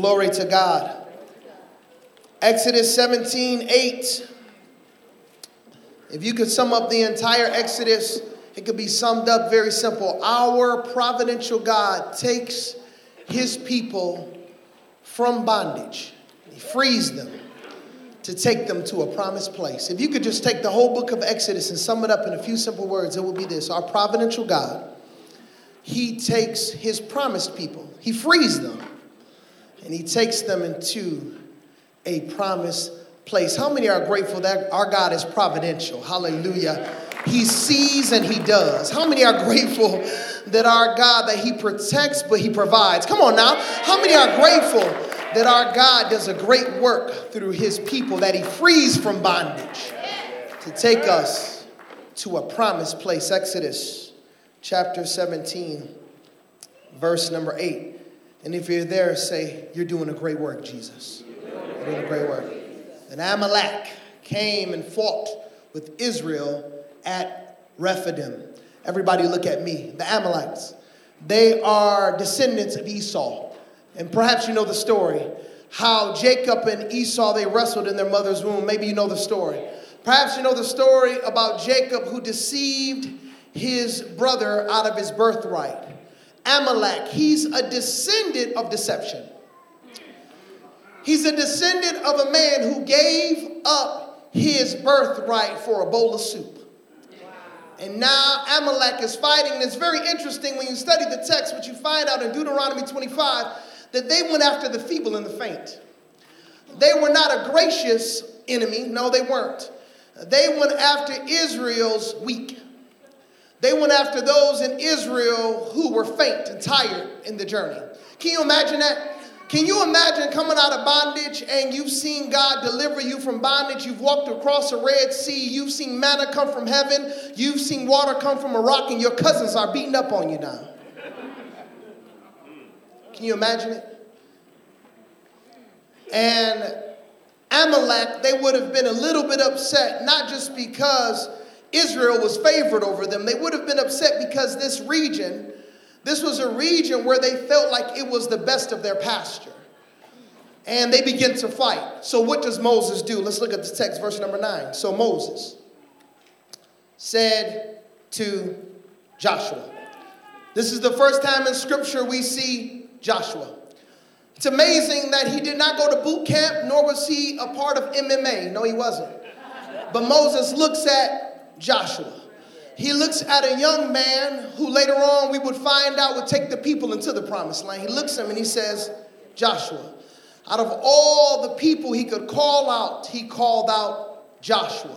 Glory to God. Exodus 17 8. If you could sum up the entire Exodus, it could be summed up very simple. Our providential God takes his people from bondage, he frees them to take them to a promised place. If you could just take the whole book of Exodus and sum it up in a few simple words, it would be this Our providential God, he takes his promised people, he frees them, and he takes them into a promised place. How many are grateful that our God is providential? Hallelujah. He sees and he does. How many are grateful that our God that he protects but he provides? Come on now. How many are grateful that our God does a great work through his people that he frees from bondage to take us to a promised place? Exodus chapter 17 verse number 8. And if you're there, say, You're doing a great work, Jesus. You're doing a great work. And Amalek came and fought with Israel at Rephidim. Everybody look at me. The Amalekites. They are descendants of Esau. And perhaps you know the story. How Jacob and Esau, they wrestled in their mother's womb. Maybe you know the story. Perhaps you know the story about Jacob who deceived his brother out of his birthright. Amalek, he's a descendant of deception. He's a descendant of a man who gave up his birthright for a bowl of soup. And now Amalek is fighting, and it's very interesting when you study the text, what you find out in Deuteronomy 25, that they went after the feeble and the faint. They were not a gracious enemy, no, they weren't. They went after Israel's weak. They went after those in Israel who were faint and tired in the journey. Can you imagine that? Can you imagine coming out of bondage and you've seen God deliver you from bondage? You've walked across a Red Sea. You've seen manna come from heaven. You've seen water come from a rock, and your cousins are beating up on you now. Can you imagine it? And Amalek, they would have been a little bit upset, not just because Israel was favored over them, they would have been upset because this region this was a region where they felt like it was the best of their pasture. And they begin to fight. So, what does Moses do? Let's look at the text, verse number nine. So, Moses said to Joshua, This is the first time in scripture we see Joshua. It's amazing that he did not go to boot camp, nor was he a part of MMA. No, he wasn't. But Moses looks at Joshua he looks at a young man who later on we would find out would take the people into the promised land. He looks at him and he says, Joshua. Out of all the people he could call out, he called out Joshua.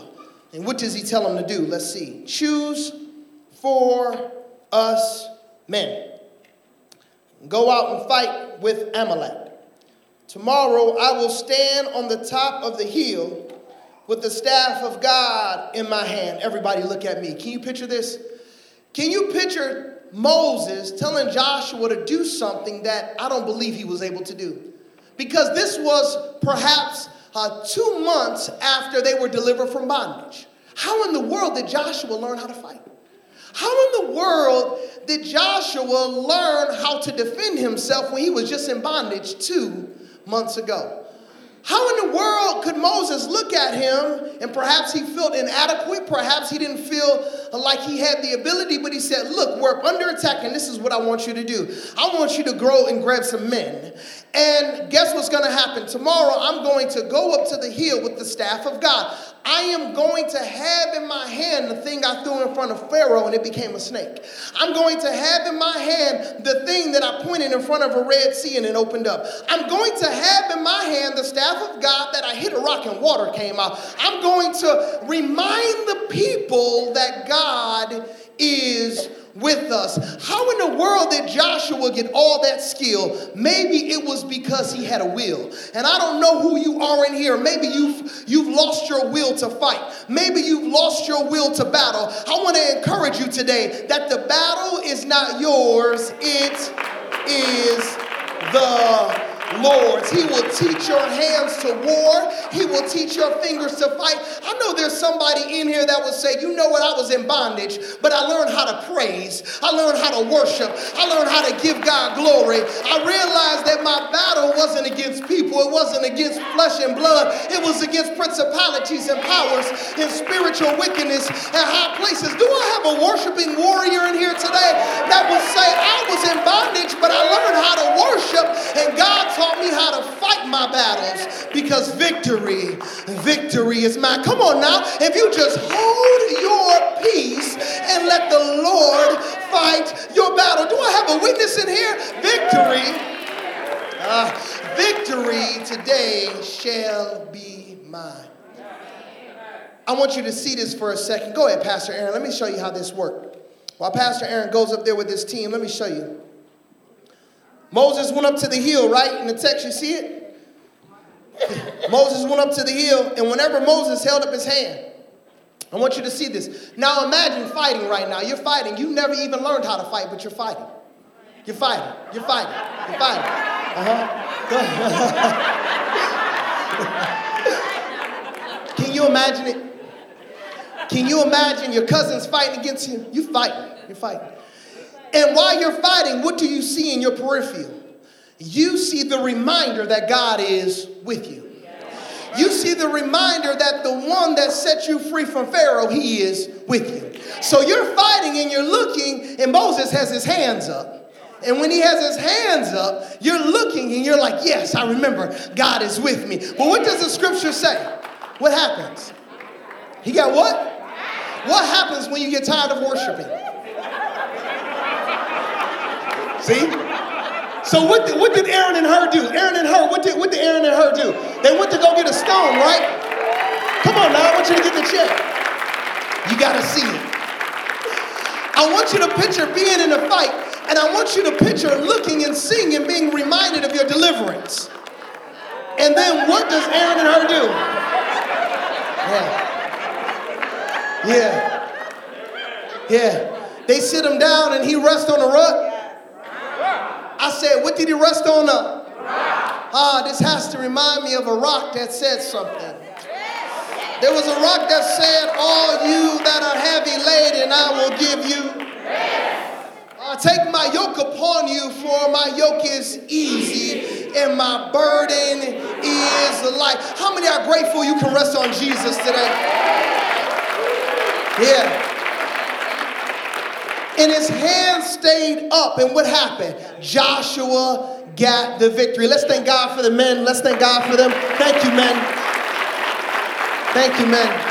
And what does he tell him to do? Let's see. Choose for us men. Go out and fight with Amalek. Tomorrow I will stand on the top of the hill with the staff of God in my hand. Everybody, look at me. Can you picture this? Can you picture Moses telling Joshua to do something that I don't believe he was able to do? Because this was perhaps uh, two months after they were delivered from bondage. How in the world did Joshua learn how to fight? How in the world did Joshua learn how to defend himself when he was just in bondage two months ago? How in the world could Moses look at him and perhaps he felt inadequate? Perhaps he didn't feel like he had the ability, but he said, Look, we're under attack, and this is what I want you to do. I want you to grow and grab some men. And guess what's going to happen? Tomorrow, I'm going to go up to the hill with the staff of God. I am going to have in my hand the thing I threw in front of Pharaoh and it became a snake. I'm going to have in my hand the thing that I pointed in front of a Red Sea and it opened up. I'm going to have in my hand the staff of God that I hit a rock and water came out. I'm going to remind the people that God is with us. How in the world did Joshua get all that skill? Maybe it was because he had a will. And I don't know who you are in here. Maybe you've you've lost your will to fight. Maybe you've lost your will to battle. I want to encourage you today that the battle is not yours, it is the lords. He will teach your hands to war. He will teach your fingers to fight. I know there's somebody in here that would say, you know what, I was in bondage, but I learned how to praise. I learned how to worship. I learned how to give God glory. I realized that my battle wasn't against people. It wasn't against flesh and blood. It was against principalities and powers and spiritual wickedness and high places. Do I have a worshiping warrior in here today that will say, I was in bondage, but I learned how to worship and God taught me how to fight my battles because victory, victory is mine. Come on now. If you just hold your peace and let the Lord fight your battle. Do I have a witness in here? Victory. Uh, victory today shall be mine. I want you to see this for a second. Go ahead, Pastor Aaron. Let me show you how this worked. While Pastor Aaron goes up there with his team, let me show you. Moses went up to the hill, right? In the text, you see it? Moses went up to the hill, and whenever Moses held up his hand, I want you to see this. Now imagine fighting right now. You're fighting. You never even learned how to fight, but you're fighting. You're fighting. You're fighting. You're fighting. Uh-huh. Can you imagine it? Can you imagine your cousins fighting against you? You fighting. You're fighting. And while you're fighting, what do you see in your peripheral? You see the reminder that God is with you. You see the reminder that the one that set you free from Pharaoh, he is with you. So you're fighting and you're looking, and Moses has his hands up. And when he has his hands up, you're looking and you're like, Yes, I remember God is with me. But what does the scripture say? What happens? He got what? What happens when you get tired of worshiping? See? So what did, what did Aaron and Hur do? Aaron and Hur, what did, what did Aaron and Hur do? They went to go get a stone, right? Come on now, I want you to get the check. You got to see it. I want you to picture being in a fight, and I want you to picture looking and seeing and being reminded of your deliverance. And then what does Aaron and Hur do? Yeah. Yeah. Yeah. They sit him down and he rests on a rug. I said, what did he rest on? A ah, this has to remind me of a rock that said something. There was a rock that said, All you that are heavy laden, I will give you. Uh, take my yoke upon you, for my yoke is easy and my burden is light. How many are grateful you can rest on Jesus today? Yeah and his hands stayed up. And what happened? Joshua got the victory. Let's thank God for the men. Let's thank God for them. Thank you, men. Thank you, men.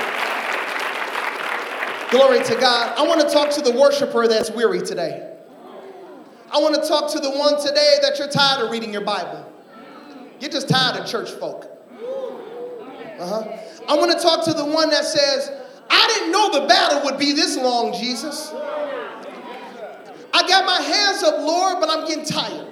Glory to God. I want to talk to the worshiper that's weary today. I want to talk to the one today that you're tired of reading your Bible. You're just tired of church folk. Uh-huh. I want to talk to the one that says, I didn't know the battle would be this long, Jesus. I got my hands up, Lord, but I'm getting tired.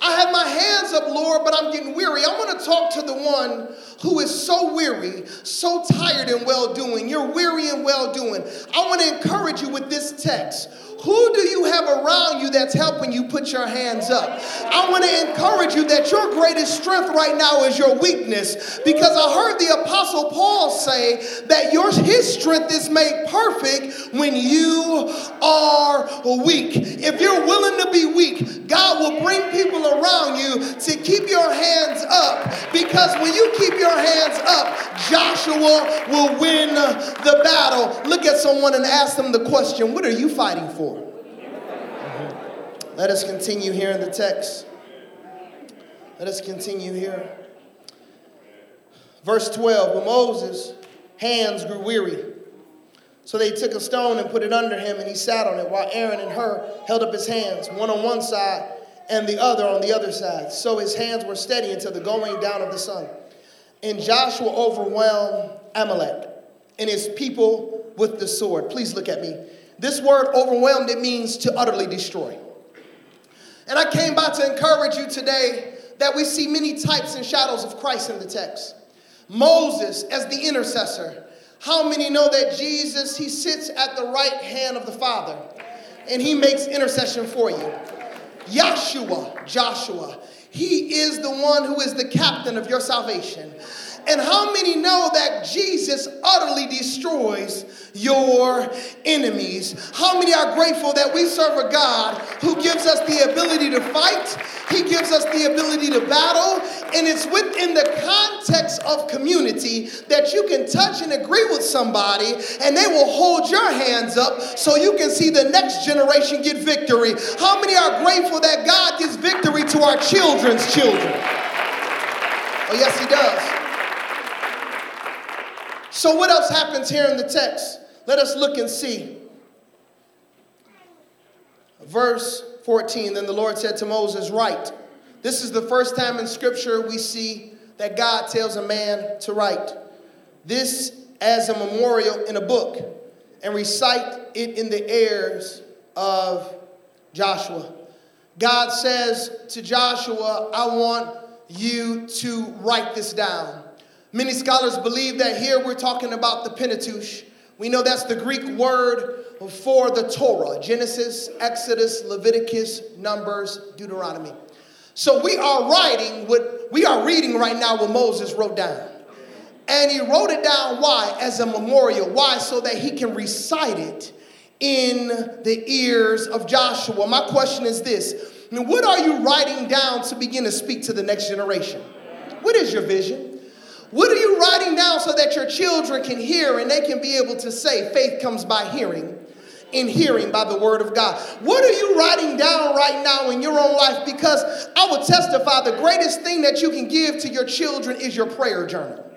I have my hands up, Lord, but I'm getting weary. I want to talk to the one who is so weary, so tired and well doing. You're weary and well doing. I want to encourage you with this text. Who do you have around you that's helping you put your hands up? I want to encourage you that your greatest strength right now is your weakness because I heard the apostle Paul say that your his strength is made perfect when you are weak. If you're willing to be weak, God will bring people around you to keep your hands up because when you keep your hands up, Joshua will win the battle. Look at someone and ask them the question, what are you fighting for? Let us continue here in the text. Let us continue here. Verse 12 When Moses' hands grew weary, so they took a stone and put it under him, and he sat on it, while Aaron and Hur held up his hands, one on one side and the other on the other side. So his hands were steady until the going down of the sun. And Joshua overwhelmed Amalek and his people with the sword. Please look at me. This word overwhelmed, it means to utterly destroy. And I came by to encourage you today that we see many types and shadows of Christ in the text. Moses as the intercessor. How many know that Jesus, he sits at the right hand of the Father and he makes intercession for you? Joshua, Joshua, He is the one who is the captain of your salvation. And how many know that Jesus utterly destroys your enemies? How many are grateful that we serve a God who gives us the ability to fight? He gives us the ability to battle. And it's within the context of community that you can touch and agree with somebody and they will hold your hands up so you can see the next generation get victory. How many are grateful that God gives victory to our children's children? Oh, yes, He does. So, what else happens here in the text? Let us look and see. Verse 14 Then the Lord said to Moses, Write. This is the first time in Scripture we see that God tells a man to write. This as a memorial in a book and recite it in the ears of Joshua. God says to Joshua, I want you to write this down. Many scholars believe that here we're talking about the Pentateuch. We know that's the Greek word for the Torah Genesis, Exodus, Leviticus, Numbers, Deuteronomy. So we are writing what we are reading right now what Moses wrote down. And he wrote it down, why? As a memorial. Why? So that he can recite it in the ears of Joshua. My question is this What are you writing down to begin to speak to the next generation? What is your vision? What are you writing down so that your children can hear and they can be able to say, faith comes by hearing? in hearing by the word of God. What are you writing down right now in your own life? Because I will testify the greatest thing that you can give to your children is your prayer journal.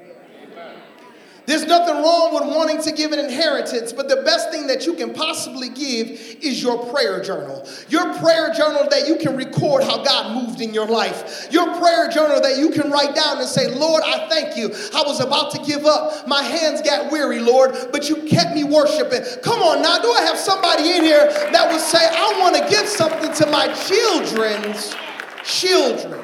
There's nothing wrong with wanting to give an inheritance, but the best thing that you can possibly give is your prayer journal. Your prayer journal that you can record how God moved in your life. Your prayer journal that you can write down and say, Lord, I thank you. I was about to give up. My hands got weary, Lord, but you kept me worshiping. Come on now, do I have somebody in here that would say, I want to give something to my children's children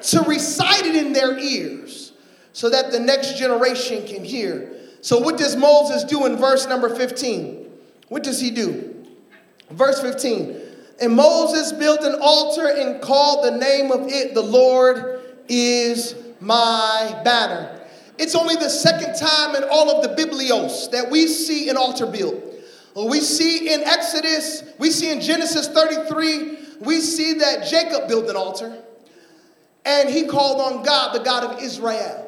to recite it in their ears? So that the next generation can hear. So, what does Moses do in verse number 15? What does he do? Verse 15. And Moses built an altar and called the name of it, The Lord is my banner. It's only the second time in all of the Biblios that we see an altar built. We see in Exodus, we see in Genesis 33, we see that Jacob built an altar and he called on God, the God of Israel.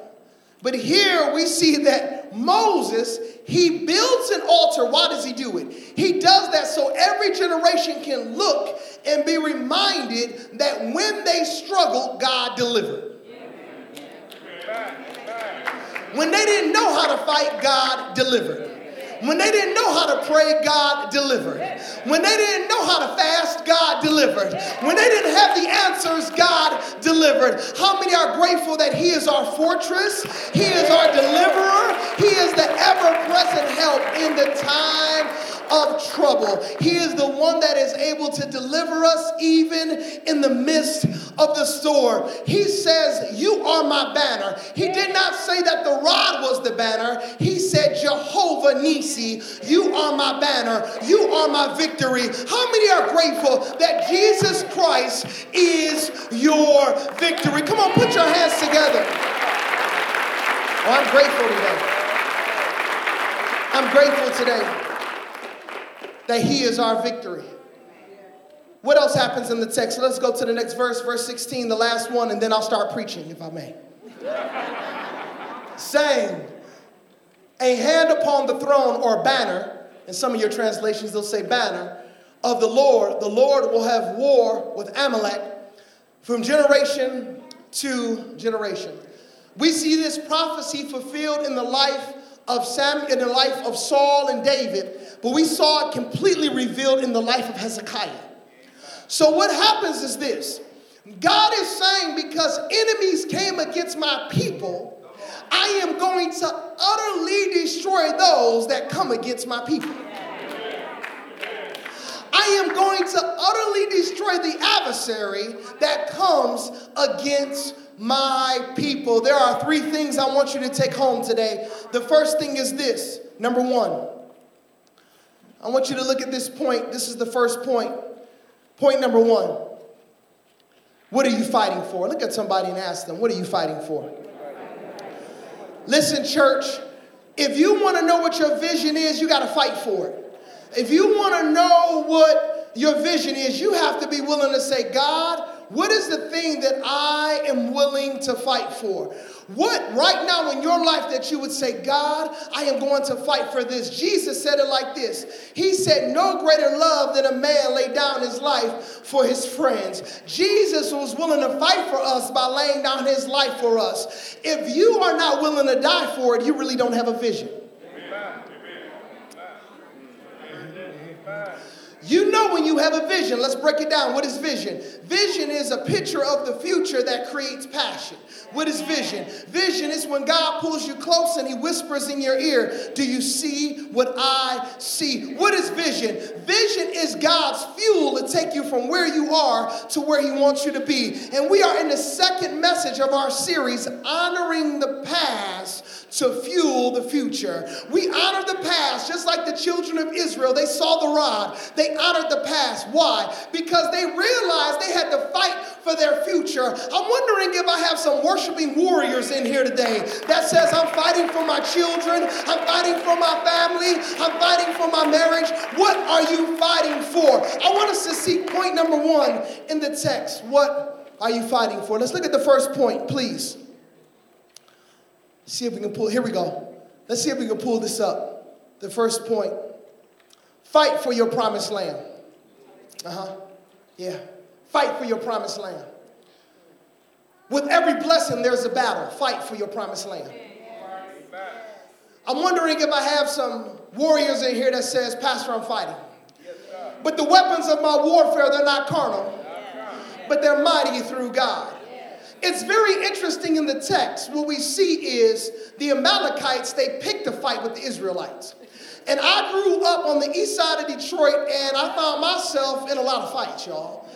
But here we see that Moses, he builds an altar. Why does he do it? He does that so every generation can look and be reminded that when they struggled, God delivered. When they didn't know how to fight, God delivered. When they didn't know how to pray, God delivered. When they didn't know how to fast, God delivered. When they didn't have the answers, God delivered. How many are grateful that He is our fortress? He is our deliverer. He is the ever present help in the time of trouble. He is the one that is able to deliver us even in the midst of the storm. He says, You are my banner. He did not say that the rod was the banner. He said, Jehovah Nissi, you are my banner. You are my victory. How many are grateful that Jesus Christ is your victory? Come on, put your hands together. I'm grateful today. I'm grateful today that He is our victory. What else happens in the text? Let's go to the next verse, verse 16, the last one, and then I'll start preaching, if I may. Saying, a hand upon the throne or banner, in some of your translations they'll say banner, of the Lord, the Lord will have war with Amalek from generation to generation. We see this prophecy fulfilled in the life of Samuel, in the life of Saul and David, but we saw it completely revealed in the life of Hezekiah. So, what happens is this God is saying, because enemies came against my people, I am going to utterly destroy those that come against my people. I am going to utterly destroy the adversary that comes against my people. There are three things I want you to take home today. The first thing is this number one, I want you to look at this point. This is the first point. Point number one What are you fighting for? Look at somebody and ask them, What are you fighting for? Listen, church, if you want to know what your vision is, you got to fight for it. If you want to know what your vision is, you have to be willing to say, God, what is the thing that I am willing to fight for? What right now in your life that you would say, God, I am going to fight for this? Jesus said it like this He said, No greater love than a man lay down his life for his friends. Jesus was willing to fight for us by laying down his life for us. If you are not willing to die for it, you really don't have a vision. You know when you have a vision. Let's break it down. What is vision? Vision is a picture of the future that creates passion. What is vision? Vision is when God pulls you close and he whispers in your ear, Do you see what I see? What is vision? Vision is God's fuel to take you from where you are to where he wants you to be. And we are in the second message of our series, Honoring the Past to fuel the future. We honor the past just like the children of Israel. They saw the rod, they honored the past. Why? Because they realized they had to fight for their future. I'm wondering if I have some worshiping warriors in here today that says, I'm fighting for my children, I'm fighting for my family, I'm fighting for my marriage. What are you fighting for? I want us to see point number one in the text. What are you fighting for? Let's look at the first point, please. See if we can pull, here we go. Let's see if we can pull this up. The first point fight for your promised land. Uh huh. Yeah. Fight for your promised land. With every blessing, there's a battle. Fight for your promised land. I'm wondering if I have some warriors in here that says, Pastor, I'm fighting. But the weapons of my warfare, they're not carnal, but they're mighty through God. It's very interesting in the text. What we see is the Amalekites, they picked a fight with the Israelites. And I grew up on the east side of Detroit and I found myself in a lot of fights, y'all.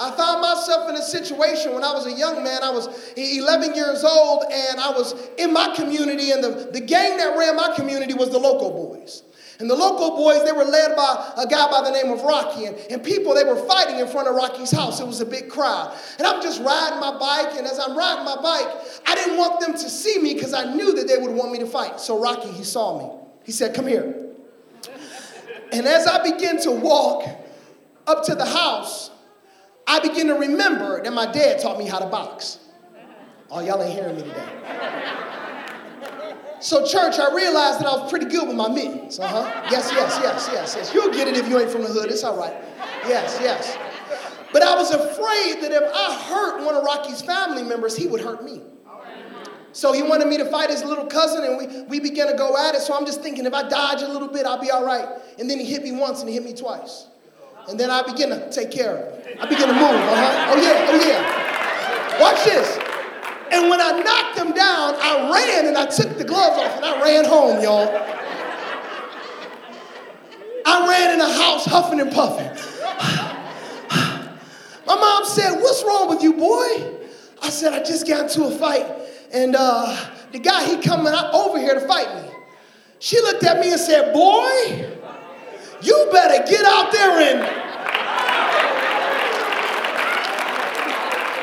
I found myself in a situation when I was a young man. I was 11 years old and I was in my community, and the, the gang that ran my community was the local boys. And the local boys, they were led by a guy by the name of Rocky. And, and people, they were fighting in front of Rocky's house. It was a big crowd. And I'm just riding my bike. And as I'm riding my bike, I didn't want them to see me because I knew that they would want me to fight. So Rocky, he saw me. He said, Come here. And as I began to walk up to the house, I began to remember that my dad taught me how to box. Oh, y'all ain't hearing me today. So, church, I realized that I was pretty good with my mittens. Uh huh. Yes, yes, yes, yes, yes. You'll get it if you ain't from the hood. It's all right. Yes, yes. But I was afraid that if I hurt one of Rocky's family members, he would hurt me. So he wanted me to fight his little cousin, and we, we began to go at it. So I'm just thinking, if I dodge a little bit, I'll be all right. And then he hit me once and he hit me twice. And then I begin to take care of him. I begin to move. Uh-huh. Oh, yeah, oh, yeah. Watch this. And when I knocked him down, I ran and I took the gloves off and I ran home, y'all. I ran in the house huffing and puffing. My mom said, What's wrong with you, boy? I said, I just got into a fight and uh, the guy, he coming over here to fight me. She looked at me and said, Boy, you better get out there and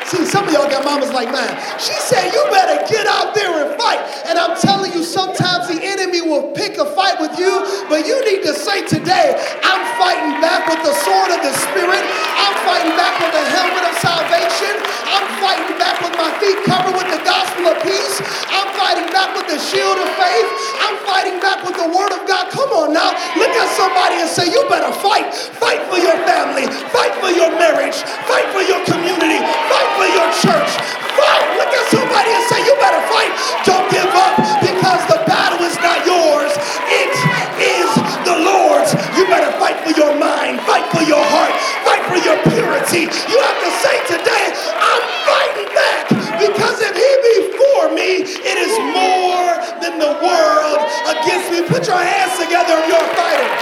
See, some of y'all got mamas like mine. She said, You better get out there and fight. And I'm telling you, sometimes the enemy will pick a fight with you, but you need to say today, I'm fighting back with the sword of the Spirit. I'm fighting back with the helmet of salvation. I'm fighting back with my feet covered with the gospel of peace. I'm fighting back with the shield of faith. I'm fighting back with the word of God. Come on now. Look at somebody and say, You better fight. Fight for your family. Fight for your marriage. Fight for your community. Fight your church. Fight. Look at somebody and say, You better fight. Don't give up because the battle is not yours, it is the Lord's. You better fight for your mind, fight for your heart, fight for your purity. You have to say today, I'm fighting back because if He be for me, it is more than the world against me. Put your hands together if you're fighting.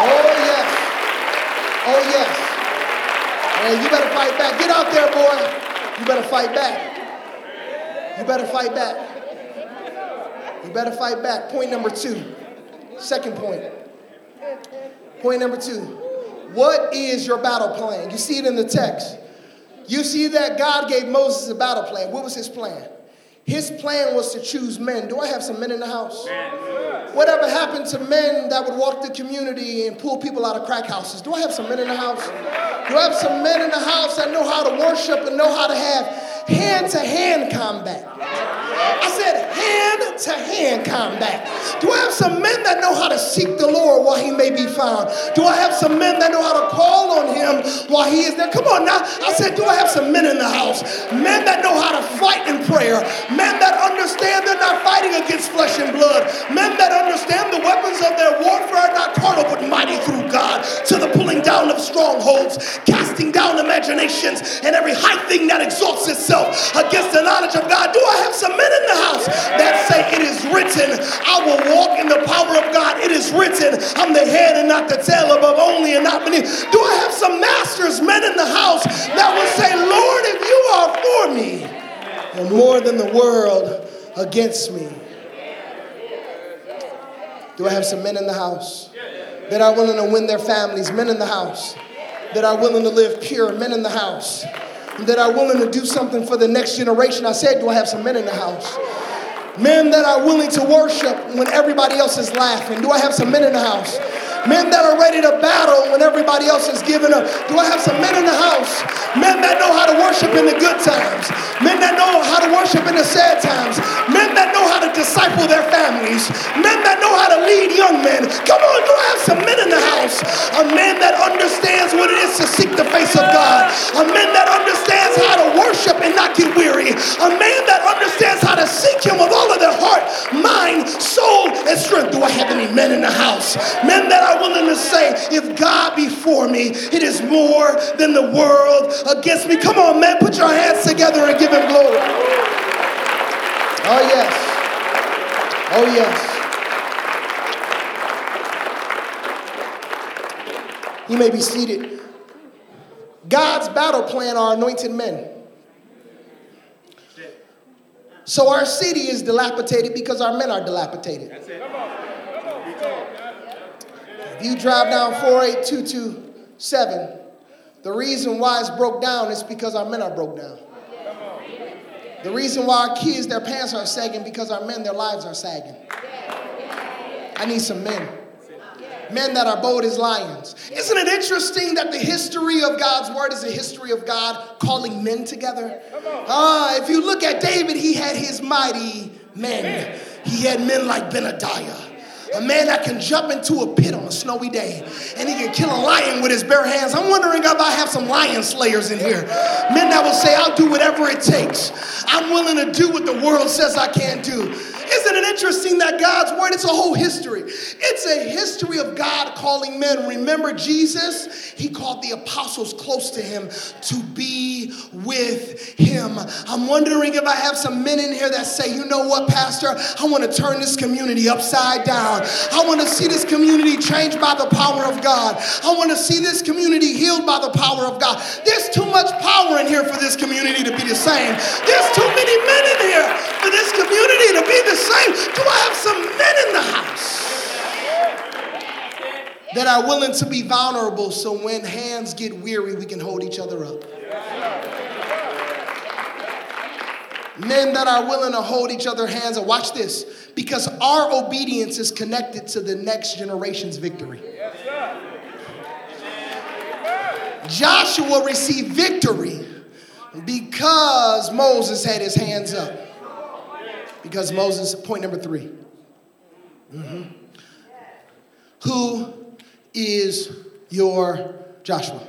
Oh, yes. Oh, yes. Hey, you better fight back. Get out there, boy. You better fight back. You better fight back. You better fight back. Point number two. Second point. Point number two. What is your battle plan? You see it in the text. You see that God gave Moses a battle plan. What was his plan? His plan was to choose men. Do I have some men in the house? Whatever happened to men that would walk the community and pull people out of crack houses? Do I have some men in the house? Do I have some men in the house that know how to worship and know how to have hand to hand combat? I said hand to hand combat. Do I have some men that know how to seek the Lord while he may be found? Do I have some men that know how to call on him while he is there? Come on now. I said, do I have some men in the house? Men that know how to fight in prayer. Men that fighting against flesh and blood. Men that understand the weapons of their warfare are not carnal but mighty through God to the pulling down of strongholds, casting down imaginations and every high thing that exalts itself against the knowledge of God. Do I have some men in the house that say, It is written, I will walk in the power of God. It is written, I'm the head and not the tail, above only and not beneath. Do I have some masters, men in the house that will say, Lord, if you are for me, and more than the world against me? Do I have some men in the house that are willing to win their families? Men in the house that are willing to live pure? Men in the house that are willing to do something for the next generation. I said, Do I have some men in the house? Men that are willing to worship when everybody else is laughing. Do I have some men in the house? Men that are ready to battle when everybody else is giving up. Do I have some men in the house? Men that know how to worship in the good times. Men that know how to worship in the sad times. Men that know how to disciple their families. Men that know young men. Come on, I have some men in the house? A man that understands what it is to seek the face of God. A man that understands how to worship and not get weary. A man that understands how to seek him with all of their heart, mind, soul, and strength. Do I have any men in the house? Men that are willing to say, if God be for me, it is more than the world against me. Come on, man, put your hands together and give him glory. Oh, yes. Oh, yes. You may be seated. God's battle plan are anointed men. So our city is dilapidated because our men are dilapidated. If you drive down 48227, the reason why it's broke down is because our men are broke down. The reason why our kids, their pants are sagging because our men, their lives are sagging. I need some men. Men that are bold as lions. Isn't it interesting that the history of God's word is a history of God calling men together? Uh, if you look at David, he had his mighty men. He had men like Benaiah. A man that can jump into a pit on a snowy day and he can kill a lion with his bare hands. I'm wondering if I have some lion slayers in here. Men that will say, I'll do whatever it takes. I'm willing to do what the world says I can't do. Isn't it interesting that God's word, it's a whole history. It's a history of God calling men. Remember Jesus? He called the apostles close to him to be with him. I'm wondering if I have some men in here that say, you know what, Pastor? I want to turn this community upside down. I want to see this community changed by the power of God. I want to see this community healed by the power of God. There's too much power in here for this community to be the same. There's too many men in here for this community to be the same? Do I have some men in the house that are willing to be vulnerable so when hands get weary, we can hold each other up? Men that are willing to hold each other's hands and watch this because our obedience is connected to the next generation's victory. Joshua received victory because Moses had his hands up. Because Moses, point number 3 mm-hmm. Who is your Joshua?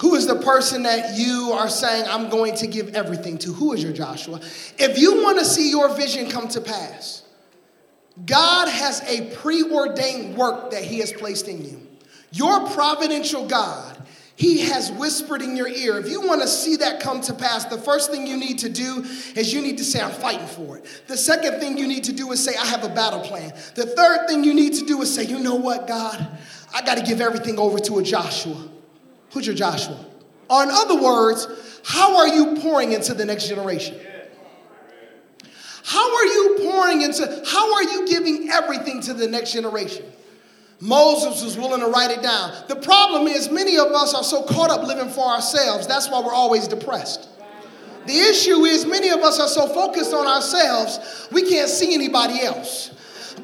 Who is the person that you are saying, I'm going to give everything to? Who is your Joshua? If you want to see your vision come to pass, God has a preordained work that He has placed in you. Your providential God he has whispered in your ear. If you want to see that come to pass, the first thing you need to do is you need to say, I'm fighting for it. The second thing you need to do is say, I have a battle plan. The third thing you need to do is say, you know what, God? I got to give everything over to a Joshua. Who's your Joshua? Or in other words, how are you pouring into the next generation? How are you pouring into, how are you giving everything to the next generation? Moses was willing to write it down. The problem is, many of us are so caught up living for ourselves. That's why we're always depressed. The issue is, many of us are so focused on ourselves, we can't see anybody else.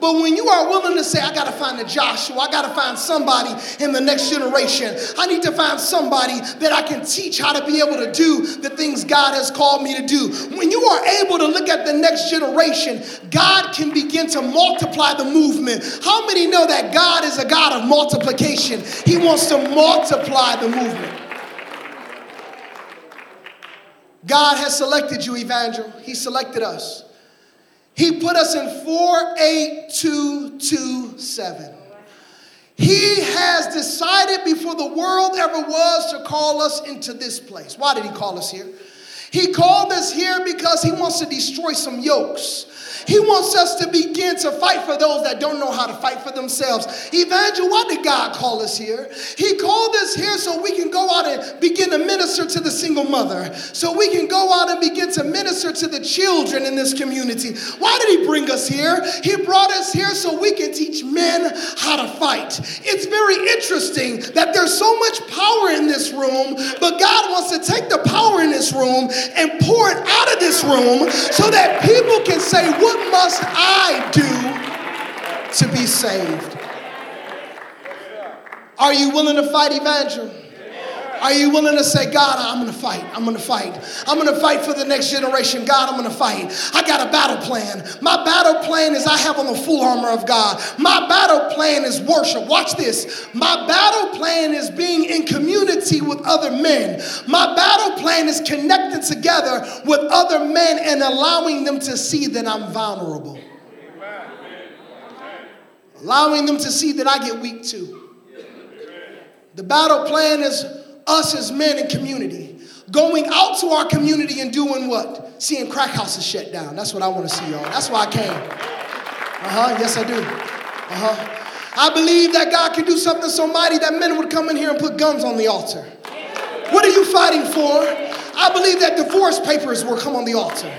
But when you are willing to say, I got to find a Joshua, I got to find somebody in the next generation, I need to find somebody that I can teach how to be able to do the things God has called me to do. When you are able to look at the next generation, God can begin to multiply the movement. How many know that God is a God of multiplication? He wants to multiply the movement. God has selected you, Evangel. He selected us. He put us in 48227. He has decided before the world ever was to call us into this place. Why did he call us here? He called us here because he wants to destroy some yokes. He wants us to begin to fight for those that don't know how to fight for themselves. Evangel, why did God call us here? He called us here so we can go out and begin to minister to the single mother, so we can go out and begin to minister to the children in this community. Why did He bring us here? He brought us here so we can teach men how to fight. It's very interesting that there's so much power in this room, but God wants to take the power in this room and pour it out of this room so that people can say, What must I do to be saved? Are you willing to fight evangel? Are you willing to say, God, I'm gonna fight? I'm gonna fight. I'm gonna fight for the next generation. God, I'm gonna fight. I got a battle plan. My battle plan is I have on the full armor of God. My battle plan is worship. Watch this. My battle plan is being in community with other men. My battle plan is connecting together with other men and allowing them to see that I'm vulnerable. Allowing them to see that I get weak too. The battle plan is us as men in community, going out to our community and doing what? Seeing crack houses shut down. That's what I want to see, y'all. That's why I came. Uh huh. Yes, I do. Uh huh. I believe that God can do something so mighty that men would come in here and put guns on the altar. What are you fighting for? I believe that divorce papers will come on the altar.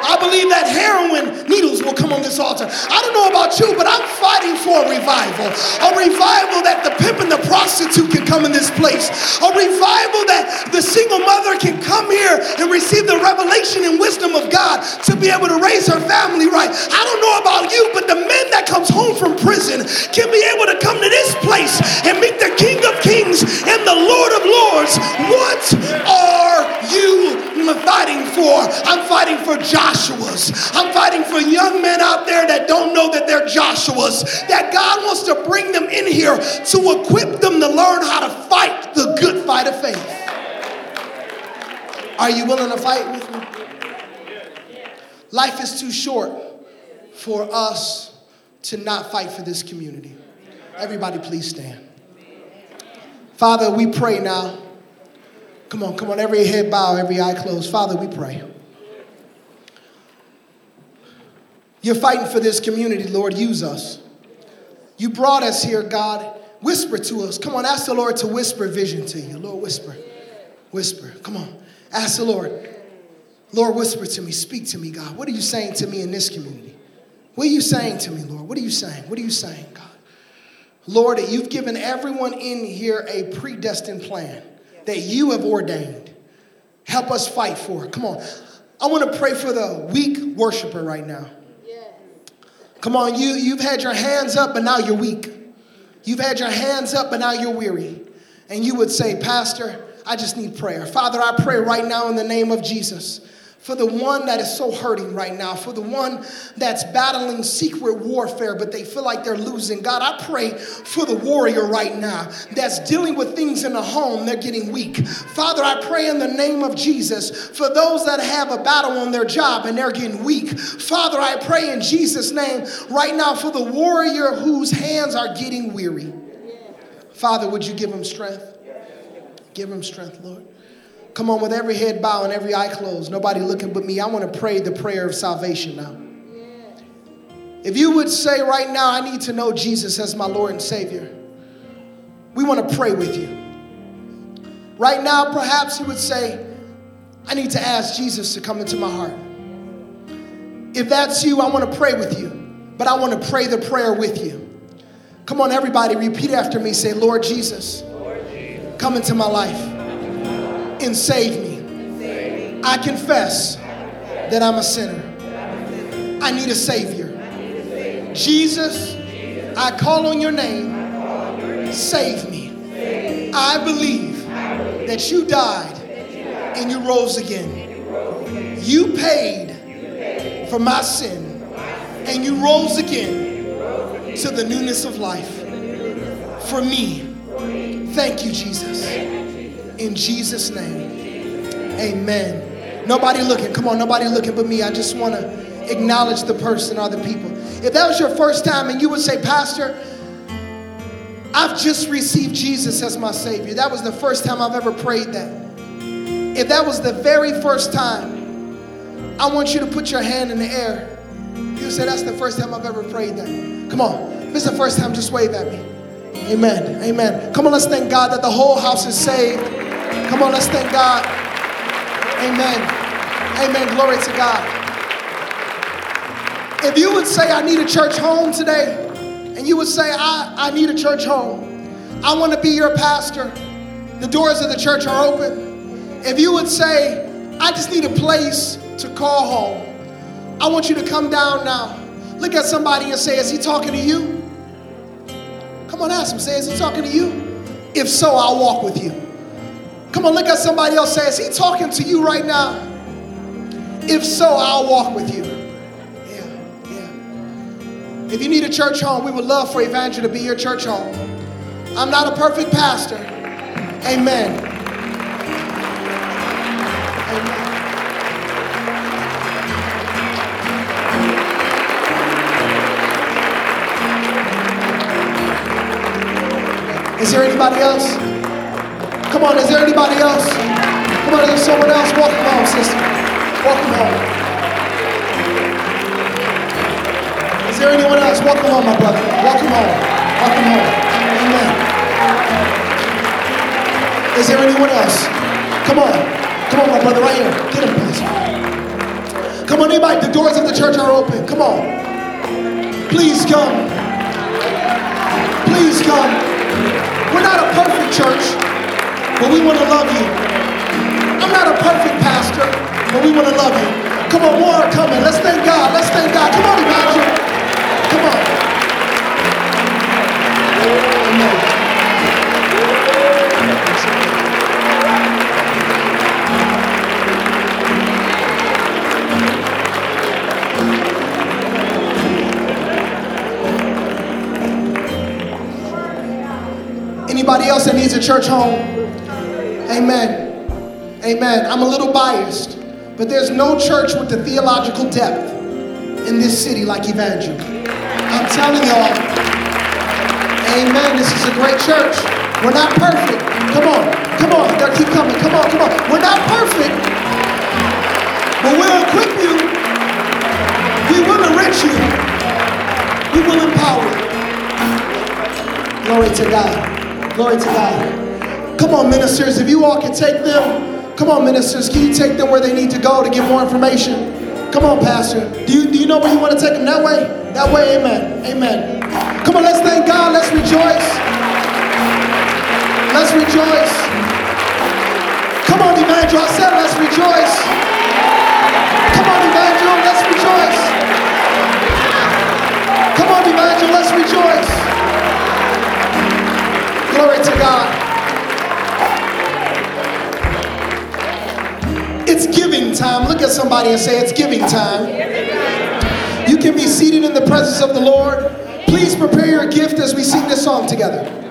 I believe that heroin needles will come on this altar. I don't know about you, but I'm fighting for a revival. A revival that the pimp and the prostitute can come in this place. A revival that the single mother can come here and receive the revelation and wisdom of God to be able to raise her family right. I don't know about you, but the men that comes home from prison can be able to come to this place and meet the King of Kings and the Lord of Lords. What are you fighting for? I'm fighting for Joshua's. I'm fighting for young men out there that don't know that they're Joshua's. That God wants to bring them in here to equip them to learn how to fight the good fight of faith. Are you willing to fight with me? Life is too short for us to not fight for this community. Everybody, please stand. Father, we pray now. Come on, come on, every head bow, every eye closed. Father, we pray. You're fighting for this community, Lord. Use us. You brought us here, God. Whisper to us. Come on, ask the Lord to whisper vision to you. Lord, whisper. Whisper. Come on. Ask the Lord. Lord, whisper to me. Speak to me, God. What are you saying to me in this community? What are you saying to me, Lord? What are you saying? What are you saying, God? Lord, you've given everyone in here a predestined plan that you have ordained. Help us fight for it. Come on. I want to pray for the weak worshiper right now. Come on, you, you've had your hands up, but now you're weak. You've had your hands up, but now you're weary. And you would say, Pastor, I just need prayer. Father, I pray right now in the name of Jesus for the one that is so hurting right now, for the one that's battling secret warfare, but they feel like they're losing. God, I pray for the warrior right now that's dealing with things in the home, they're getting weak. Father, I pray in the name of Jesus for those that have a battle on their job and they're getting weak. Father, I pray in Jesus' name right now for the warrior whose hands are getting weary. Father, would you give him strength? Give him strength, Lord. Come on, with every head bowed and every eye closed, nobody looking but me. I want to pray the prayer of salvation now. If you would say right now, I need to know Jesus as my Lord and Savior, we want to pray with you. Right now, perhaps you would say, I need to ask Jesus to come into my heart. If that's you, I want to pray with you, but I want to pray the prayer with you. Come on, everybody, repeat after me. Say, Lord Jesus, come into my life and save me. I confess that I'm a sinner. I need a Savior. Jesus, I call on your name. Save me. I believe that you died and you rose again. You paid for my sin and you rose again to the newness of life for me. Thank you, Jesus. In Jesus' name, amen. Nobody looking. Come on, nobody looking but me. I just want to acknowledge the person or the people. If that was your first time and you would say, Pastor, I've just received Jesus as my Savior. That was the first time I've ever prayed that. If that was the very first time, I want you to put your hand in the air. You say, That's the first time I've ever prayed that. Come on. If it's the first time, just wave at me. Amen. Amen. Come on, let's thank God that the whole house is saved. Come on, let's thank God. Amen. Amen. Glory to God. If you would say, I need a church home today, and you would say, I, I need a church home, I want to be your pastor, the doors of the church are open. If you would say, I just need a place to call home, I want you to come down now. Look at somebody and say, Is he talking to you? Come on, ask him. Say, Is he talking to you? If so, I'll walk with you. Come on, look at somebody else. Say, Is he talking to you right now? If so, I'll walk with you. If you need a church home, we would love for Evangel to be your church home. I'm not a perfect pastor. Amen. Amen. Is there anybody else? Come on, is there anybody else? Come on, is there someone else? Welcome home, sister. Welcome home. Is there anyone else? Welcome home, my brother. Welcome home. Welcome home. Amen. Is there anyone else? Come on. Come on, my brother, right here. Get him, please. Come on, anybody. The doors of the church are open. Come on. Please come. Please come. We're not a perfect church, but we want to love you. I'm not a perfect pastor, but we want to love you. Come on, more are coming. Let's thank God. Let's thank God. Come on, Evangel. Come on. Anybody else that needs a church home? Amen. Amen. I'm a little biased, but there's no church with the theological depth in this city like Evangel. I'm telling y'all, amen. This is a great church. We're not perfect. Come on, come on. Keep coming. Come on, come on. We're not perfect, but we'll equip you. We will enrich you. We will empower you. Glory to God. Glory to God. Come on, ministers. If you all can take them, come on, ministers. Can you take them where they need to go to get more information? Come on, Pastor. Do you, do you know where you want to take them? That way? That way, amen. Amen. Come on, let's thank God. Let's rejoice. Let's rejoice. Come on, Evangel. I said let's rejoice. Come on, Evangel. Let's rejoice. Come on, Evangel. Let's rejoice. Glory to God. Giving time. Look at somebody and say, It's giving time. You can be seated in the presence of the Lord. Please prepare your gift as we sing this song together.